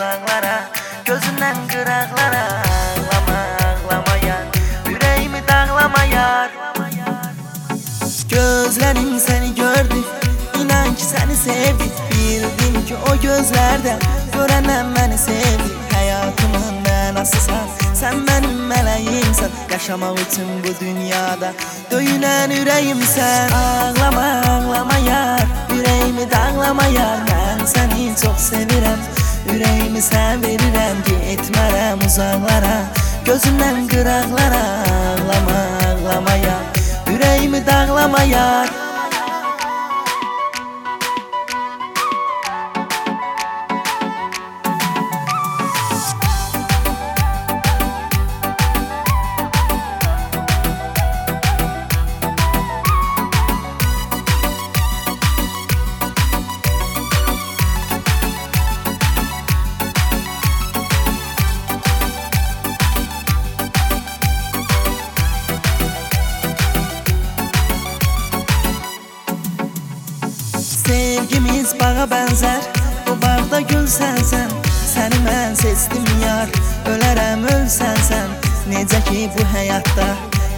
uzaqlara Gözündən qıraqlara Ağlama, ağlama yar Ürəyimi dağlama yar Gözlərim səni gördü İnan ki səni sevdi. Bildim ki o gözlərdə Görəndən məni sevdi. Həyatımın mənasısan Sən mənim mələyimsən. Yaşamaq üçün bu dünyada Döyünən ürəyimsən. Ağlama, ağlama yar Ürəyimi dağlama yar Mən səni çox sevirəm sevirem Yüreğimi sen verirem Gitmərəm uzaqlara Gözümdən qıraqlara Ağlama ağlama yar Yüreğimi bağa bənzər Bu bağda gül sənsən Səni mən seçdim yar Ölərəm ölsən sən Necə ki bu həyatda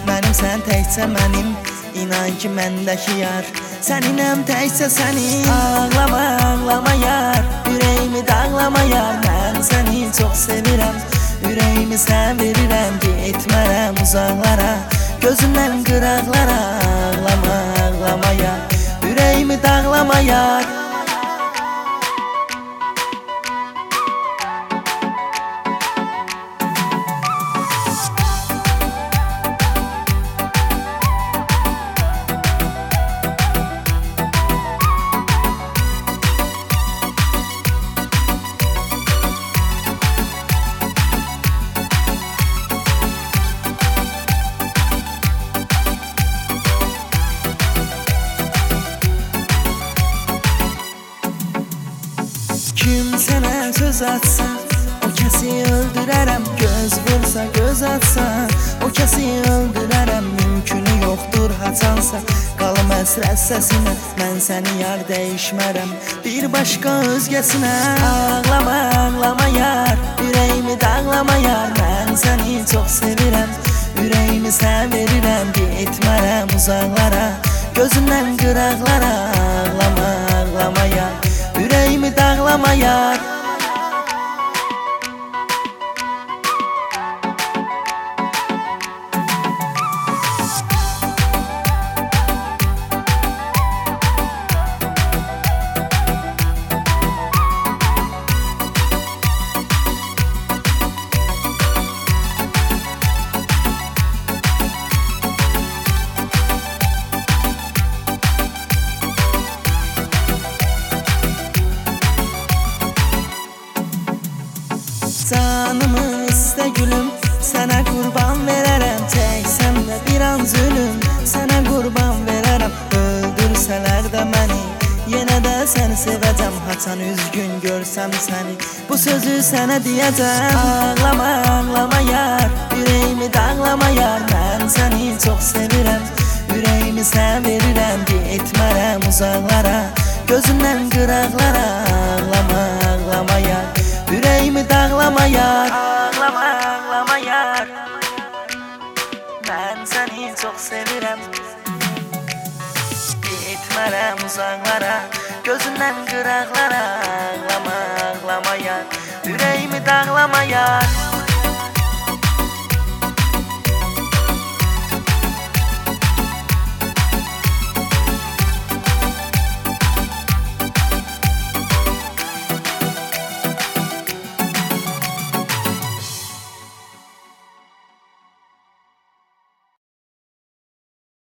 Mənim sən təkcə mənim. İnan ki məndəki yar Səninəm təkcə sənin. Ağlama ağlama yar Ürəyimi dağlama yar. Mən səni çox sevirəm Ürəyimi sən verirəm Getmərəm uzaqlara Gözümdən qıraqlara. Ağlama ağlama yar Yüreğimi dağlama yar sənə söz atsa O kəsi öldürərəm Göz vursa göz atsa O kəsi öldürərəm Mümkünü yoxdur haçansa Qalım əsrət səsinə Mən səni yar dəyişmərəm Bir başqa özgəsinə Ağlama ağlama yar Ürəyimi dağlama yar Mən səni çox sevirəm Ürəyimi sən verirəm Getmərəm uzaqlara Gözündən qıraqlara Ağlama ağlama yar Yüreğimi dağlama yar Canımı iste gülüm Sənə qurban verərəm Çəksəm də bir an zülüm Sənə qurban verərəm Öldürsələr də məni Yenə də səni sevəcəm Haçan üzgün görsəm səni Bu sözü sənə deyəcəm Ağlama ağlama yar Ürəyimi dağlama yar. Mən səni çox sevirəm Ürəyimi sən verirəm Getmərəm uzaqlara Gözümdən qıraqlara Ağlama ağlama yar Dağlama yar Ağlama ağlama yar Ben seni çok sevirem. Gitmərəm uzaqlara Gözündən qıraqlara Ağlama ağlama yar Yüreğimi dağlama yar